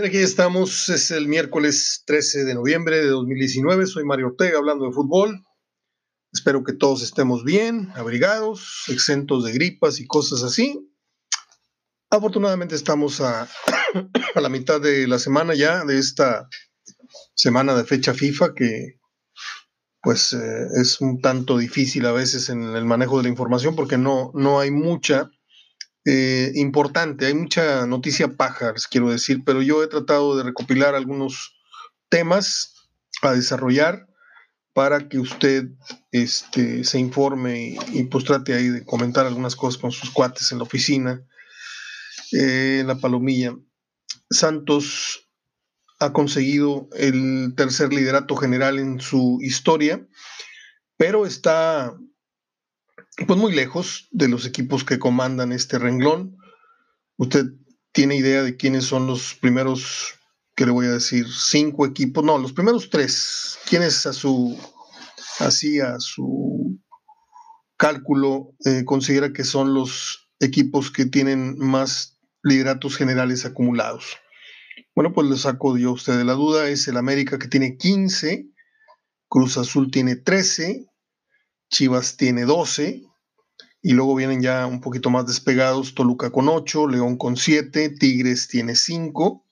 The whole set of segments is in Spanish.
Bien, aquí estamos, es el miércoles 13 de noviembre de 2019, soy Mario Ortega hablando de fútbol. Espero que todos estemos bien, abrigados, exentos de gripas y cosas así. Afortunadamente estamos a, la mitad de la semana ya, de esta semana de fecha FIFA que pues eh, es un tanto difícil a veces en el manejo de la información porque no, no hay mucha eh, importante, hay mucha noticia paja, quiero decir, pero yo he tratado de recopilar algunos temas a desarrollar para que usted este, se informe y, pues trate ahí de comentar algunas cosas con sus cuates en la oficina, eh, en la palomilla. Santos ha conseguido el tercer liderato general en su historia, pero está pues muy lejos de los equipos que comandan este renglón. Usted tiene idea de quiénes son los primeros, que le voy a decir, cinco equipos, no, los primeros tres, quiénes a su, así a su cálculo eh, considera que son los equipos que tienen más lideratos generales acumulados. Bueno, pues le saco yo a usted de la duda, es el América que tiene 15, Cruz Azul tiene 13, Chivas tiene 12, y luego vienen ya un poquito más despegados, Toluca con 8, León con 7, Tigres tiene 5,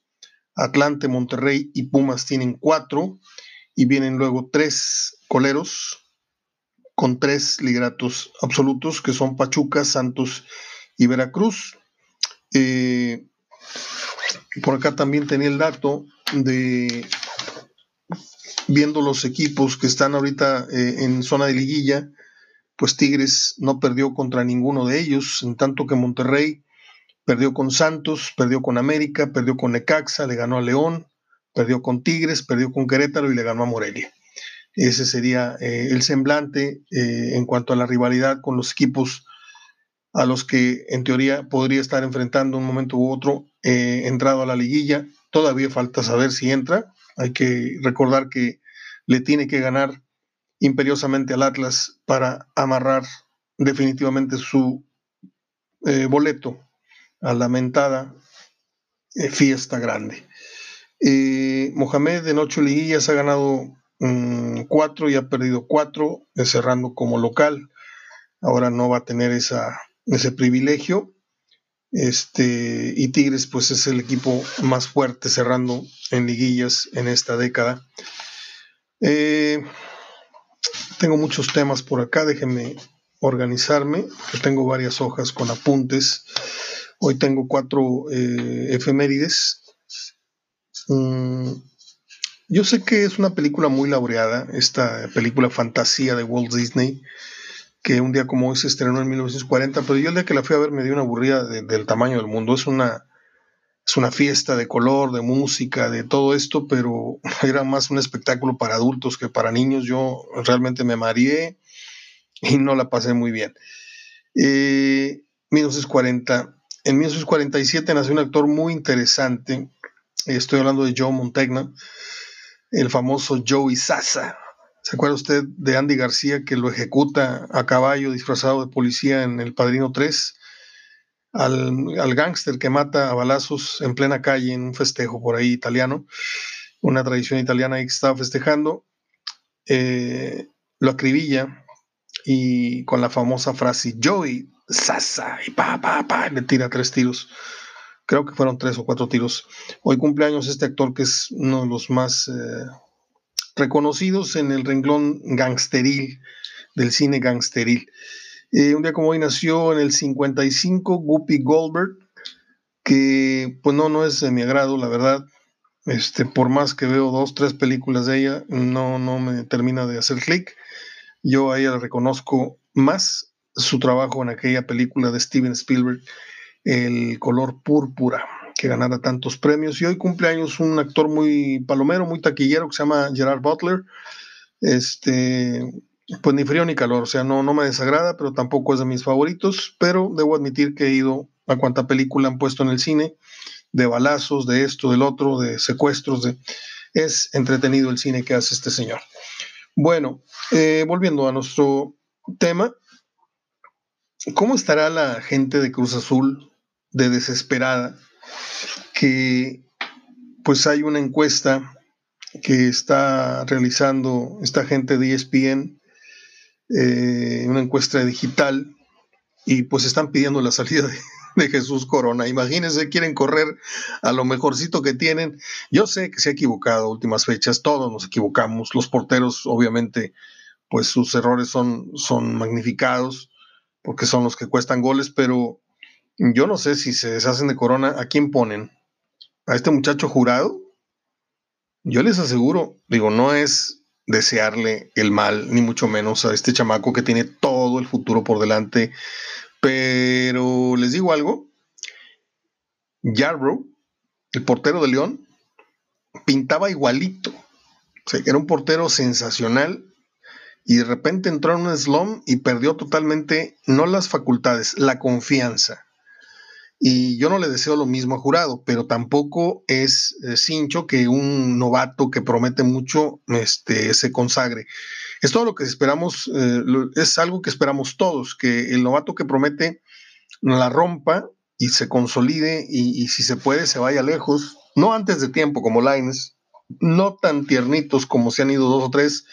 Atlante, Monterrey y Pumas tienen 4, y vienen luego tres coleros con tres lideratos absolutos, que son Pachuca, Santos y Veracruz. Eh, por acá también tenía el dato de viendo los equipos que están ahorita eh, en zona de liguilla, pues Tigres no perdió contra ninguno de ellos, en tanto que Monterrey perdió con Santos, perdió con América, perdió con Necaxa, le ganó a León, perdió con Tigres, perdió con Querétaro y le ganó a Morelia. Ese sería eh, el semblante eh, en cuanto a la rivalidad con los equipos a los que en teoría podría estar enfrentando un momento u otro eh, entrado a la liguilla. Todavía falta saber si entra. Hay que recordar que le tiene que ganar imperiosamente al Atlas para amarrar definitivamente su eh, boleto a la mentada eh, fiesta grande. Eh, Mohamed en ocho liguillas ha ganado mm, cuatro y ha perdido cuatro, cerrando como local. Ahora no va a tener ese privilegio. Este, y Tigres, pues es el equipo más fuerte cerrando en liguillas en esta década. Eh, tengo muchos temas por acá, déjenme organizarme. Tengo varias hojas con apuntes. Hoy tengo cuatro eh, efemérides. Mm, yo sé que es una película muy laureada, esta película fantasía de Walt Disney, que un día como hoy se estrenó en 1940, pero yo el día que la fui a ver me dio una aburrida del tamaño del mundo. Es una, es una fiesta de color, de música, de todo esto, pero era más un espectáculo para adultos que para niños. Yo realmente me mareé y no la pasé muy bien. Eh, 1940. En 1947 nació un actor muy interesante. Estoy hablando de Joe Montegna, el famoso Joey Sasa. ¿Se acuerda usted de Andy García que lo ejecuta a caballo disfrazado de policía en El Padrino 3? al, al gángster que mata a balazos en plena calle en un festejo por ahí italiano, una tradición italiana ahí que estaba festejando, eh, lo acribilla y con la famosa frase Joey, Sasa, y pa, pa, pa, le tira tres tiros. Creo que fueron tres o cuatro tiros. Hoy cumpleaños este actor que es uno de los más eh, reconocidos en el renglón gangsteril, del cine gangsteril. Eh, un día como hoy nació en el 55 Guppy Goldberg, que pues no, no es de mi agrado, la verdad. Este, por más que veo dos, tres películas de ella, no, no me termina de hacer clic. Yo a ella le reconozco más su trabajo en aquella película de Steven Spielberg, El color púrpura, que ganara tantos premios. Y hoy cumpleaños un actor muy palomero, muy taquillero, que se llama Gerard Butler. Este, pues ni frío ni calor, o sea, no, no me desagrada, pero tampoco es de mis favoritos, pero debo admitir que he ido a cuanta película han puesto en el cine, de balazos, de esto, del otro, de secuestros, de... es entretenido el cine que hace este señor. Bueno, eh, volviendo a nuestro tema, ¿cómo estará la gente de Cruz Azul de desesperada que pues hay una encuesta que está realizando esta gente de ESPN, eh, una encuesta digital, y pues están pidiendo la salida de, de Jesús Corona. Imagínense, quieren correr a lo mejorcito que tienen. Yo sé que se ha equivocado últimas fechas, todos nos equivocamos. Los porteros, obviamente, pues sus errores son, son magnificados porque son los que cuestan goles, pero yo no sé si se deshacen de Corona, ¿a quién ponen? ¿A este muchacho jurado? Yo les aseguro, digo, no es desearle el mal, ni mucho menos a este chamaco que tiene todo el futuro por delante, pero les digo algo, Yarbrough, el portero de León, pintaba igualito. O sea, era un portero sensacional y de repente entró en un slum y perdió totalmente, no las facultades, la confianza. Y yo no le deseo lo mismo a Jurado, pero tampoco es cincho que un novato que promete mucho este, se consagre. Es todo lo que esperamos, eh, es algo que esperamos todos, que el novato que promete la rompa y se consolide y, si se puede se vaya lejos, no antes de tiempo como Lines, no tan tiernitos como se han ido dos o tres,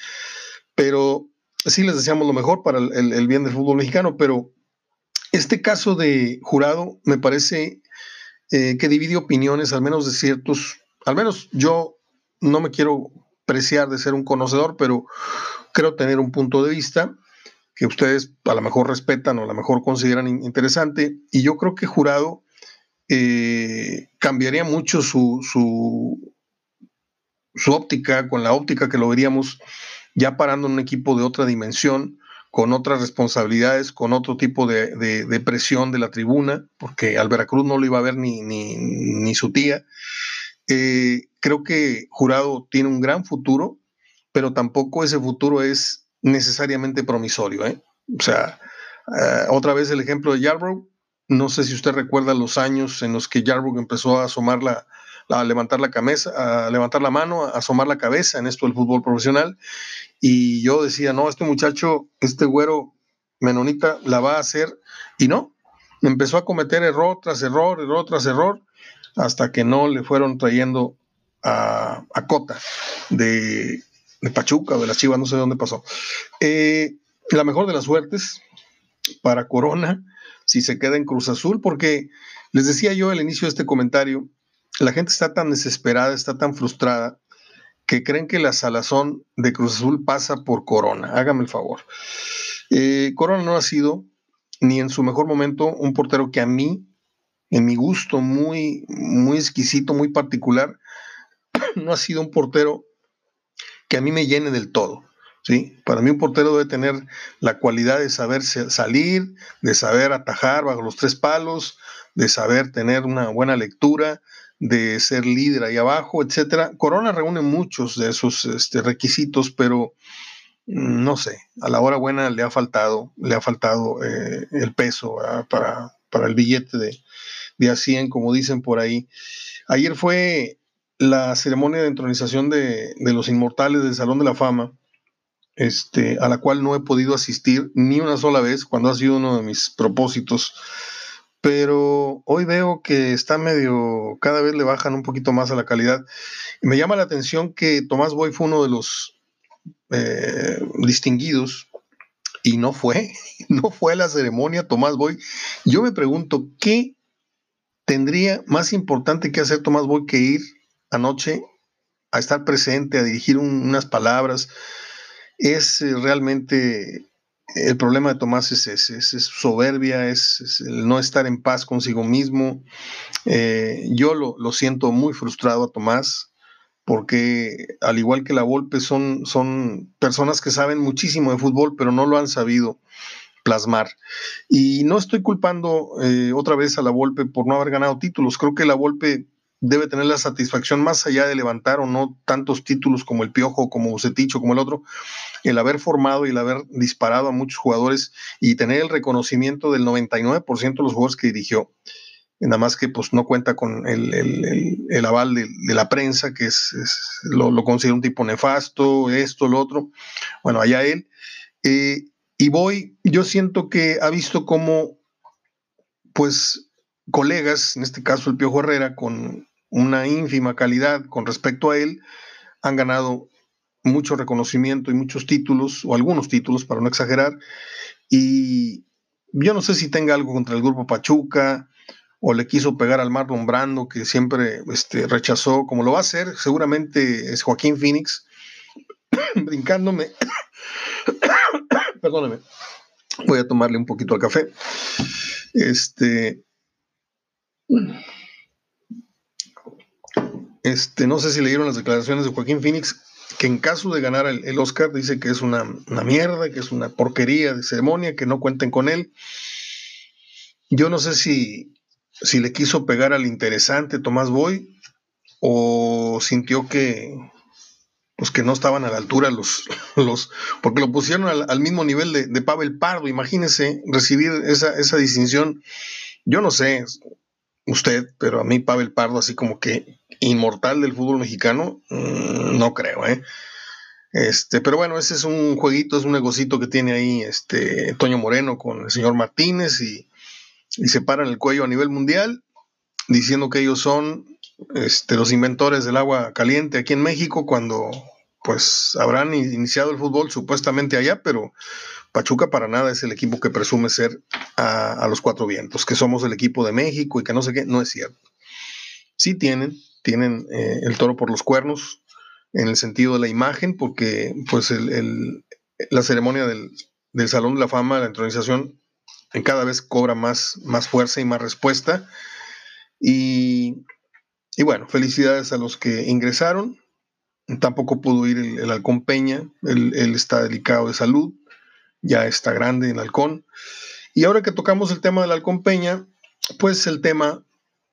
pero sí les deseamos lo mejor para el bien del fútbol mexicano, pero este caso de jurado me parece eh, que divide opiniones, al menos de ciertos, al menos yo no me quiero preciar de ser un conocedor, pero creo tener un punto de vista que ustedes a lo mejor respetan o a lo mejor consideran interesante. Y yo creo que jurado eh, cambiaría mucho su, su, su óptica con la óptica que lo veríamos ya parando en un equipo de otra dimensión con otras responsabilidades, con otro tipo de, presión de la tribuna, porque al Veracruz no lo iba a ver ni, ni, su tía. Eh, creo que Jurado tiene un gran futuro, pero tampoco ese futuro es necesariamente promisorio. ¿eh? O sea, eh, otra vez el ejemplo de Yarbrough. No sé si usted recuerda los años en los que Yarbrough empezó a asomar la, a levantar la cabeza, a levantar la mano, a asomar la cabeza en esto del fútbol profesional. Y yo decía, no, este muchacho, este güero menonita la va a hacer. Y no, empezó a cometer error tras error, error tras error, hasta que no le fueron trayendo a, Cota de, Pachuca, de las Chivas, no sé dónde pasó. Eh, la mejor de las suertes para Corona, si se queda en Cruz Azul, porque les decía yo al inicio de este comentario, la gente está tan desesperada, está tan frustrada, que creen que la salazón de Cruz Azul pasa por Corona. Hágame el favor. Eh, Corona no ha sido, ni en su mejor momento, un portero que a mí, en mi gusto muy, muy exquisito, muy particular, no ha sido un portero que a mí me llene del todo. ¿sí? Para mí un portero debe tener la cualidad de saber salir, de saber atajar bajo los tres palos, de saber tener una buena lectura, de ser líder ahí abajo, etcétera. Corona reúne muchos de esos este, requisitos, pero mm, no sé, a la hora buena le ha faltado, le ha faltado eh, el peso para, para, el billete de, de a 100, como dicen por ahí. Ayer fue la ceremonia de entronización de, de, los inmortales del Salón de la Fama, este, a la cual no he podido asistir ni una sola vez, cuando ha sido uno de mis propósitos pero hoy veo que está medio, cada vez le bajan un poquito más a la calidad. me llama la atención que Tomás Boy fue uno de los eh, distinguidos y no fue, no fue a la ceremonia Tomás Boy. Yo me pregunto, ¿qué tendría más importante que hacer Tomás Boy que ir anoche a estar presente, a dirigir unas palabras? Es eh, realmente el problema de Tomás es ese, es, soberbia, es, el no estar en paz consigo mismo. Eh, yo lo, siento muy frustrado a Tomás, porque al igual que la Volpe son, son personas que saben muchísimo de fútbol, pero no lo han sabido plasmar. Y no estoy culpando eh, otra vez a la Volpe por no haber ganado títulos. Creo que la Volpe debe tener la satisfacción más allá de levantar o no tantos títulos como el Piojo, como Bucetich como el otro, el haber formado y el haber disparado a muchos jugadores y tener el reconocimiento del 99% de los jugadores que dirigió. Nada más que pues no cuenta con el, aval de, la prensa, que es, lo, lo, considera un tipo nefasto, esto, lo otro. Bueno, allá él. Eh, y voy, yo siento que ha visto como, pues, colegas, en este caso el Piojo Herrera, con una ínfima calidad con respecto a él, han ganado mucho reconocimiento y muchos títulos, o algunos títulos para no exagerar, y yo no sé si tenga algo contra el grupo Pachuca, o le quiso pegar al Marlon Brando, que siempre este, rechazó, como lo va a hacer, seguramente es Joaquín Phoenix, brincándome, perdóneme, voy a tomarle un poquito al café. Este, este, no sé si leyeron las declaraciones de Joaquín Phoenix, que en caso de ganar el, Oscar dice que es una, una, mierda, que es una porquería de ceremonia, que no cuenten con él. Yo no sé si, si le quiso pegar al interesante Tomás Boy o sintió que, pues que no estaban a la altura los, los porque lo pusieron al, mismo nivel de, de, Pavel Pardo. Imagínense recibir esa, esa distinción. Yo no sé usted, pero a mí Pavel Pardo, así como que inmortal del fútbol mexicano, mm, no creo, ¿eh? Este, pero bueno, ese es un jueguito, es un negocito que tiene ahí este Toño Moreno con el señor Martínez y, y se paran el cuello a nivel mundial diciendo que ellos son este, los inventores del agua caliente aquí en México cuando pues habrán iniciado el fútbol supuestamente allá, pero Pachuca para nada es el equipo que presume ser a, los cuatro vientos, que somos el equipo de México y que no sé qué, no es cierto. Sí tienen, tienen eh, el toro por los cuernos en el sentido de la imagen, porque pues la ceremonia del, del, Salón de la Fama, la entronización, en cada vez cobra más, más fuerza y más respuesta. Y y bueno, felicidades a los que ingresaron. Tampoco pudo ir el, halcón Peña, él, está delicado de salud, ya está grande el halcón. Y ahora que tocamos el tema del halcón Peña, pues el tema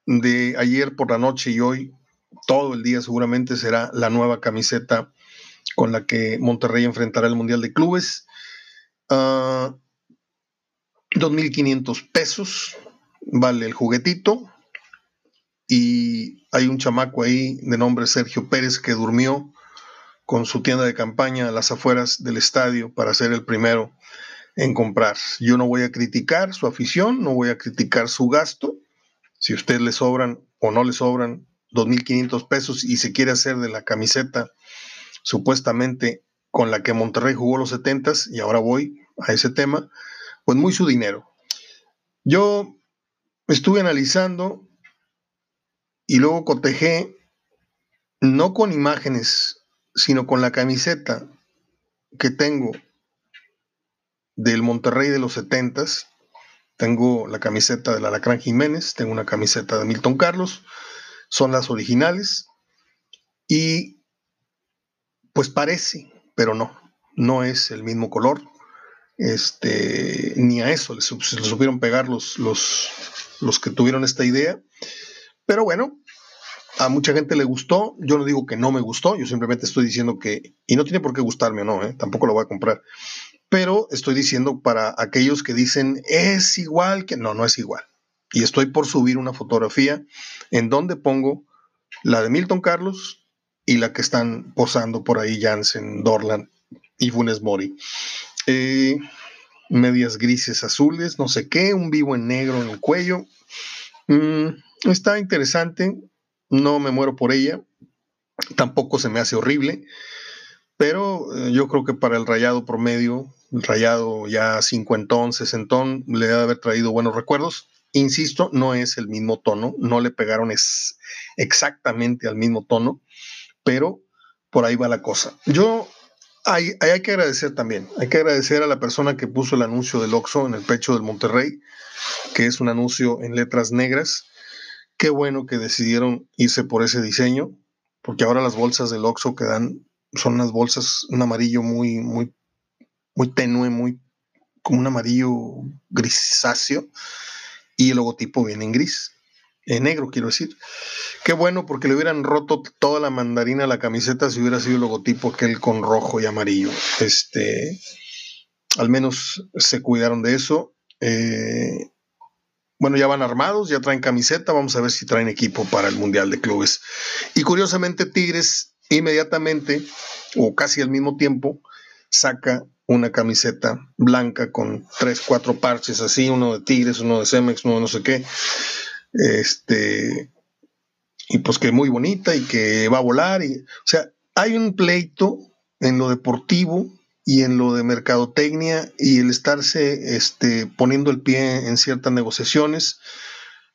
de ayer por la noche y hoy, todo el día seguramente será la nueva camiseta con la que Monterrey enfrentará el Mundial de Clubes. 2.500 ah, pesos vale el juguetito y hay un chamaco ahí de nombre Sergio Pérez que durmió con su tienda de campaña a las afueras del estadio para ser el primero en comprar. Yo no voy a criticar su afición, no voy a criticar su gasto. Si a usted le sobran o no le sobran 2.500 pesos y se quiere hacer de la camiseta supuestamente con la que Monterrey jugó los 70 y ahora voy a ese tema, pues muy su dinero. Yo estuve analizando y luego cotejé, no con imágenes, sino con la camiseta que tengo del Monterrey de los 70 Tengo la camiseta del Alacrán Jiménez, tengo una camiseta de Milton Carlos, son las originales. Y pues parece, pero no, no es el mismo color. Este, ni a eso les, supieron pegar los, los, los que tuvieron esta idea. Pero bueno, a mucha gente le gustó, yo no digo que no me gustó, yo simplemente estoy diciendo que, y no tiene por qué gustarme o no, ¿eh? tampoco lo voy a comprar, pero estoy diciendo para aquellos que dicen es igual que no, no es igual. Y estoy por subir una fotografía en donde pongo la de Milton Carlos y la que están posando por ahí Jansen, Dorland y Funes Mori. Eh, medias grises azules, no sé qué, un vivo en negro en el cuello. Mm, está interesante, no me muero por ella, tampoco se me hace horrible, pero eh, yo creo que para el rayado promedio, el rayado ya cincuentón, sesentón, le debe haber traído buenos recuerdos. Insisto, no es el mismo tono, no le pegaron es exactamente al mismo tono, pero por ahí va la cosa. Yo hay, hay, que agradecer también, hay que agradecer a la persona que puso el anuncio del Oxxo en el pecho del Monterrey, que es un anuncio en letras negras, Qué bueno que decidieron irse por ese diseño, porque ahora las bolsas del Oxxo que dan son unas bolsas, un amarillo muy, muy, muy tenue, muy como un amarillo grisáceo, y el logotipo viene en gris, en negro quiero decir. Qué bueno porque le hubieran roto toda la mandarina a la camiseta si hubiera sido el logotipo aquel con rojo y amarillo. Este, al menos se cuidaron de eso. Eh, bueno, ya van armados, ya traen camiseta, vamos a ver si traen equipo para el Mundial de Clubes. Y curiosamente Tigres inmediatamente, o casi al mismo tiempo, saca una camiseta blanca con tres, cuatro parches así, uno de Tigres, uno de Cemex, uno de no sé qué. Este, y pues que muy bonita y que va a volar. Y, o sea, hay un pleito en lo deportivo y en lo de mercadotecnia y el estarse este, poniendo el pie en ciertas negociaciones,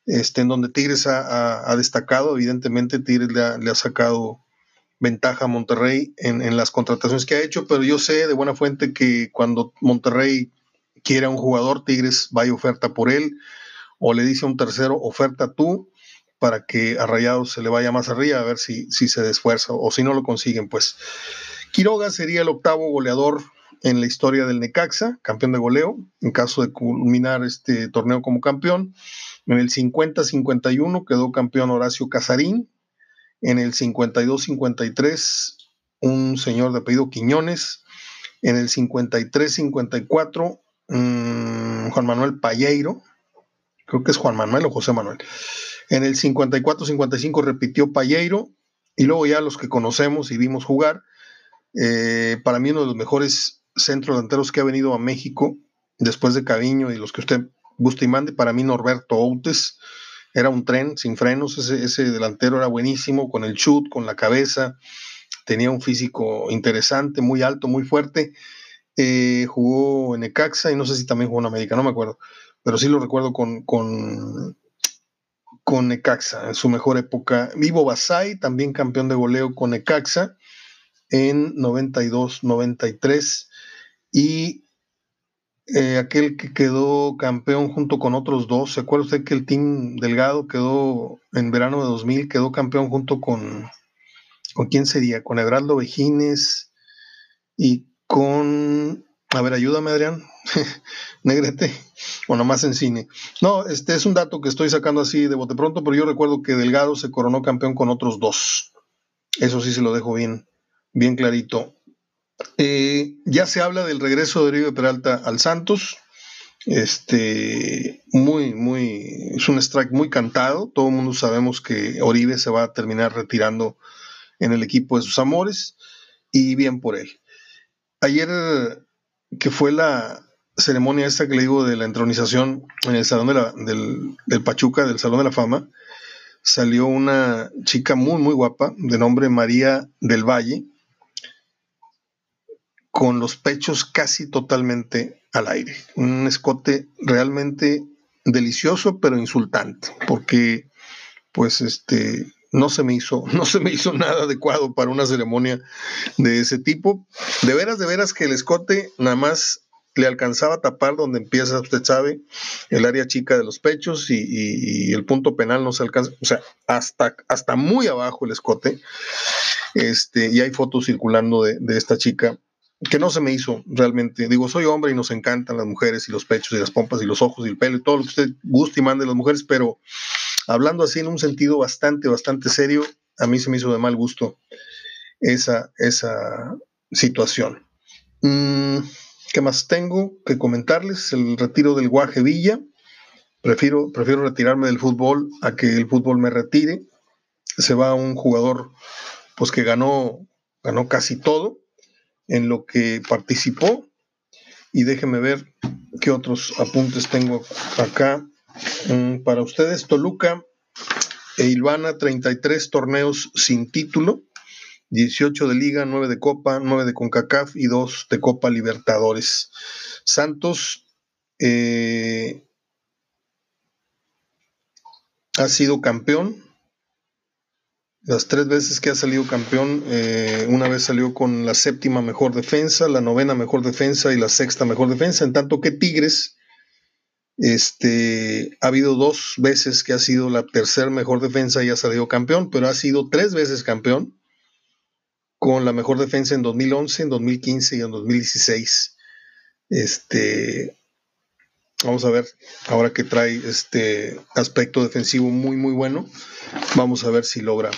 este, en donde Tigres ha, destacado, evidentemente Tigres le ha, sacado ventaja a Monterrey en, en, las contrataciones que ha hecho, pero yo sé de buena fuente que cuando Monterrey quiere a un jugador, Tigres va y oferta por él, o le dice a un tercero, oferta tú, para que a Rayados se le vaya más arriba, a ver si, si se desfuerza, o si no lo consiguen, pues. Quiroga sería el octavo goleador en la historia del Necaxa, campeón de goleo, en caso de culminar este torneo como campeón. En el 50-51 quedó campeón Horacio Casarín. En el 52-53 un señor de apellido Quiñones. En el 53-54 mm, Juan Manuel Palleiro. Creo que es Juan Manuel o José Manuel. En el 54-55 repitió Palleiro. Y luego ya los que conocemos y vimos jugar, eh, para mí uno de los mejores centro delanteros que ha venido a México después de Caviño y los que usted guste y mande, para mí Norberto Outes era un tren sin frenos, ese, delantero era buenísimo, con el chut, con la cabeza, tenía un físico interesante, muy alto, muy fuerte, eh, jugó en Ecaxa y no sé si también jugó en América, no me acuerdo, pero sí lo recuerdo con, con, con en su mejor época. Vivo Basay, también campeón de goleo con Necaxa en 92-93 y eh, aquel que quedó campeón junto con otros dos, ¿se acuerda usted que el Team Delgado quedó en verano de 2000, quedó campeón junto con, ¿con quién sería? Con Ebraldo Vejines y con, a ver, ayúdame Adrián, Negrete, o nomás en cine. No, este es un dato que estoy sacando así de bote pronto, pero yo recuerdo que Delgado se coronó campeón con otros dos. Eso sí se lo dejo bien, bien clarito. Eh, ya se habla del regreso de Oribe Peralta al Santos. Este, muy, muy, es un strike muy cantado. Todo el mundo sabemos que Oribe se va a terminar retirando en el equipo de sus amores y bien por él. Ayer, que fue la ceremonia esta que le digo de la entronización en el Salón de la, del, del Pachuca, del Salón de la Fama, salió una chica muy, muy guapa de nombre María del Valle con los pechos casi totalmente al aire. Un escote realmente delicioso, pero insultante, porque pues este no se me hizo, no se me hizo nada adecuado para una ceremonia de ese tipo. De veras, de veras que el escote nada más le alcanzaba a tapar donde empieza, usted sabe, el área chica de los pechos y, el punto penal no se alcanza, o sea, hasta, muy abajo el escote. Este, y hay fotos circulando de esta chica que no se me hizo realmente. Digo, soy hombre y nos encantan las mujeres y los pechos y las pompas y los ojos y el pelo y todo lo que usted guste y mande de las mujeres, pero hablando así en un sentido bastante, bastante serio, a mí se me hizo de mal gusto esa, esa situación. Mm, ¿Qué más tengo que comentarles? El retiro del Guaje Villa. Prefiero, prefiero retirarme del fútbol a que el fútbol me retire. Se va un jugador pues que ganó, ganó casi todo en lo que participó. Y déjenme ver qué otros apuntes tengo acá mm, para ustedes. Toluca e Ilvana, 33 torneos sin título, 18 de liga, 9 de copa, 9 de CONCACAF y 2 de Copa Libertadores. Santos eh, ha sido campeón las tres veces que ha salido campeón, eh, una vez salió con la séptima mejor defensa, la novena mejor defensa y la sexta mejor defensa, en tanto que Tigres este, ha habido dos veces que ha sido la tercera mejor defensa y ha salido campeón, pero ha sido tres veces campeón con la mejor defensa en 2011, en 2015 y en 2016. Este, vamos a ver, ahora que trae este aspecto defensivo muy, muy bueno, vamos a ver si logra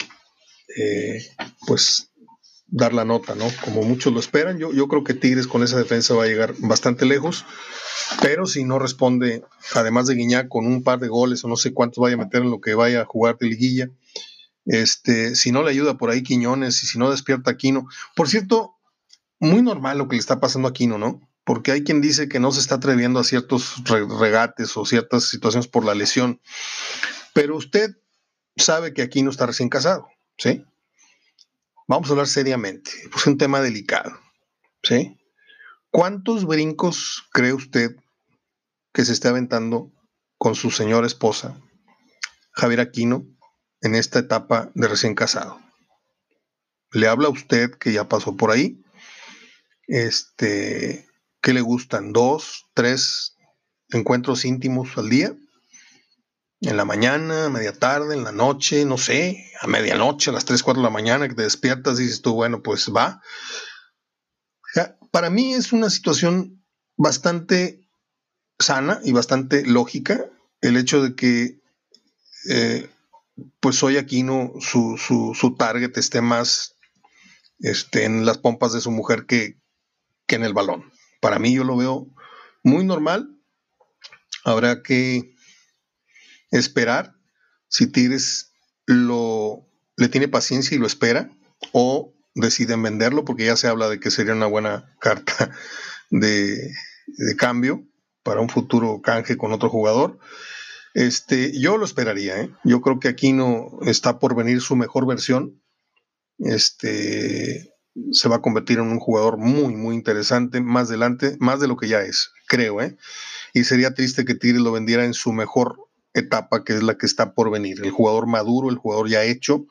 eh, pues dar la nota, ¿no? Como muchos lo esperan, yo, yo creo que Tigres con esa defensa va a llegar bastante lejos, pero si no responde, además de Guiñac, con un par de goles o no sé cuántos vaya a meter en lo que vaya a jugar de liguilla, este, si no le ayuda por ahí Quiñones y si no despierta Aquino. Por cierto, muy normal lo que le está pasando a Aquino, ¿no? Porque hay quien dice que no se está atreviendo a ciertos regates o ciertas situaciones por la lesión. Pero usted sabe que aquí no está recién casado, ¿sí? Vamos a hablar seriamente, es un tema delicado, ¿sí? ¿Cuántos brincos cree usted que se esté aventando con su señora esposa, Javier Aquino, en esta etapa de recién casado? Le habla a usted que ya pasó por ahí, este, que le gustan dos, tres encuentros íntimos al día, en la mañana, a media tarde, en la noche, no sé, a medianoche, a las 3, 4 de la mañana, que te despiertas y dices tú, bueno, pues va. Para mí es una situación bastante sana y bastante lógica el hecho de que, eh, pues hoy Aquino, su, su, su target esté más este, en las pompas de su mujer que, que en el balón. Para mí yo lo veo muy normal. Habrá que esperar si Tigres lo, le tiene paciencia y lo espera o deciden venderlo porque ya se habla de que sería una buena carta de, cambio para un futuro canje con otro jugador. Este, yo lo esperaría, ¿eh? yo creo que aquí no está por venir su mejor versión. Este, se va a convertir en un jugador muy, muy interesante más adelante, más de lo que ya es, creo, ¿eh? Y sería triste que Tigres lo vendiera en su mejor etapa que es la que está por venir. El jugador maduro, el jugador ya hecho.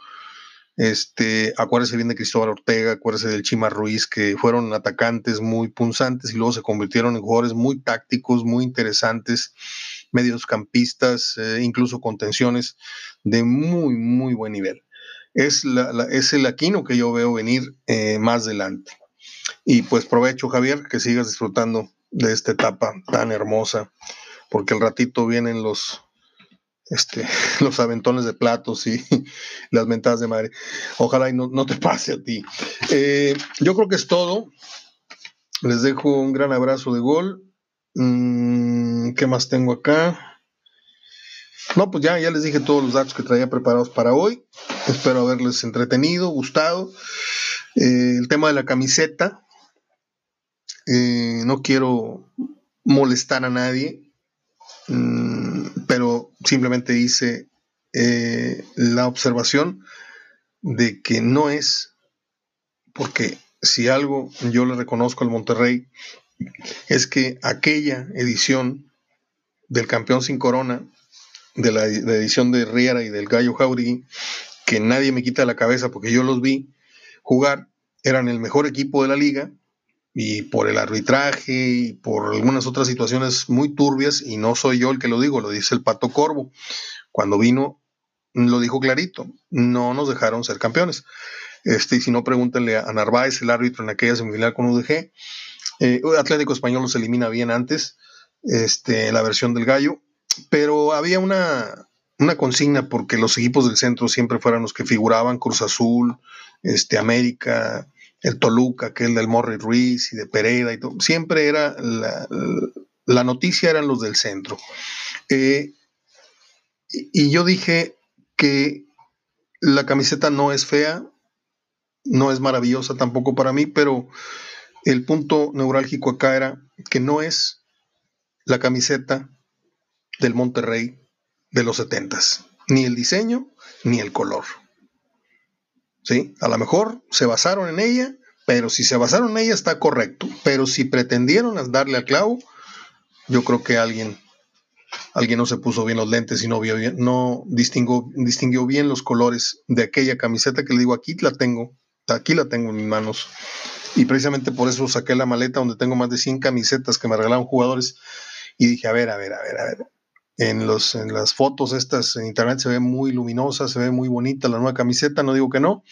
Este, acuérdese bien de Cristóbal Ortega, acuérdese del Chima Ruiz, que fueron atacantes muy punzantes y luego se convirtieron en jugadores muy tácticos, muy interesantes, mediocampistas, eh, incluso contenciones de muy, muy buen nivel. Es, la, es el Aquino que yo veo venir eh, más adelante. Y pues provecho, Javier, que sigas disfrutando de esta etapa tan hermosa, porque el ratito vienen los, este, los aventones de platos y las mentadas de madre. Ojalá y no, te pase a ti. Eh, yo creo que es todo. Les dejo un gran abrazo de gol. Mm, ¿Qué más tengo acá? No, pues ya, ya les dije todos los datos que traía preparados para hoy. Espero haberles entretenido, gustado. Eh, el tema de la camiseta. Eh, no quiero molestar a nadie. Mm, simplemente hice eh, la observación de que no es, porque si algo yo le reconozco al Monterrey, es que aquella edición del campeón sin corona, de la, edición de Riera y del Gallo Jauregui, que nadie me quita la cabeza porque yo los vi jugar, eran el mejor equipo de la liga, y por el arbitraje y por algunas otras situaciones muy turbias, y no soy yo el que lo digo, lo dice el Pato Corvo. Cuando vino, lo dijo clarito, no nos dejaron ser campeones. Este, y si no, pregúntenle a Narváez, el árbitro en aquella semifinal con UDG. Eh, Atlético Español los elimina bien antes, este, la versión del gallo, pero había una, una consigna porque los equipos del centro siempre fueran los que figuraban, Cruz Azul, este, América, el Toluca, que es el del Morri Ruiz y de Pereira y todo, siempre era la, noticia eran los del centro. Eh, y, yo dije que la camiseta no es fea, no es maravillosa tampoco para mí, pero el punto neurálgico acá era que no es la camiseta del Monterrey de los setentas, ni el diseño ni el color. ¿Sí? A lo mejor se basaron en ella, pero si se basaron en ella está correcto. Pero si pretendieron darle al clavo, yo creo que alguien, alguien no se puso bien los lentes y no vio bien, no distinguió, distinguió bien los colores de aquella camiseta que le digo, aquí la tengo, aquí la tengo en mis manos. Y precisamente por eso saqué la maleta donde tengo más de 100 camisetas que me regalaron jugadores y dije, a ver, a ver, a ver, a ver. En, los, en las fotos estas en internet se ve muy luminosa, se ve muy bonita la nueva camiseta, no digo que no,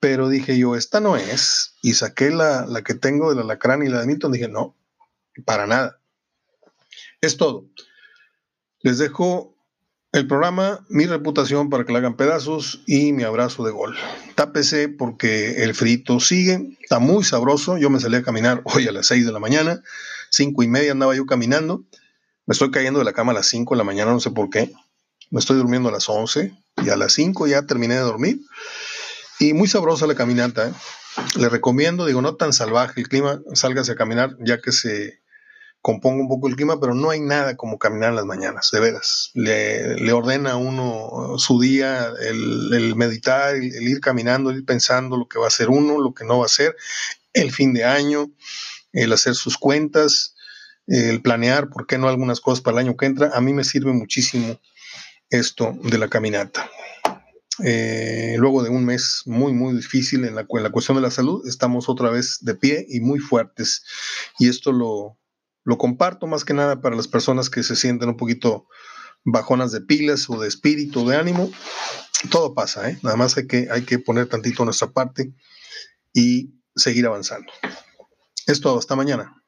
pero dije yo, esta no es, y saqué la, la que tengo de la Lacrán y la de Milton, dije, no, para nada. Es todo. Les dejo el programa, mi reputación para que la hagan pedazos y mi abrazo de gol. Tápese porque el frito sigue, está muy sabroso. Yo me salí a caminar hoy a las 6 de la mañana, cinco y media andaba yo caminando me estoy cayendo de la cama a las 5 de la mañana, no sé por qué. Me estoy durmiendo a las 11 y a las 5 ya terminé de dormir. Y muy sabrosa la caminata. ¿eh? Le recomiendo, digo, no tan salvaje el clima, sálgase a caminar ya que se componga un poco el clima, pero no hay nada como caminar en las mañanas, de veras. Le, ordena a uno su día, el, meditar, el, ir caminando, el ir pensando lo que va a hacer uno, lo que no va a hacer, el fin de año, el hacer sus cuentas, el planear, ¿por qué no algunas cosas para el año que entra? A mí me sirve muchísimo esto de la caminata. Eh, luego de un mes muy, muy difícil en la, cuestión de la salud, estamos otra vez de pie y muy fuertes. Y esto lo, lo comparto más que nada para las personas que se sienten un poquito bajonas de pilas o de espíritu, de ánimo. Todo pasa, ¿eh? Nada más hay que, hay que poner tantito nuestra parte y seguir avanzando. Es todo, hasta mañana.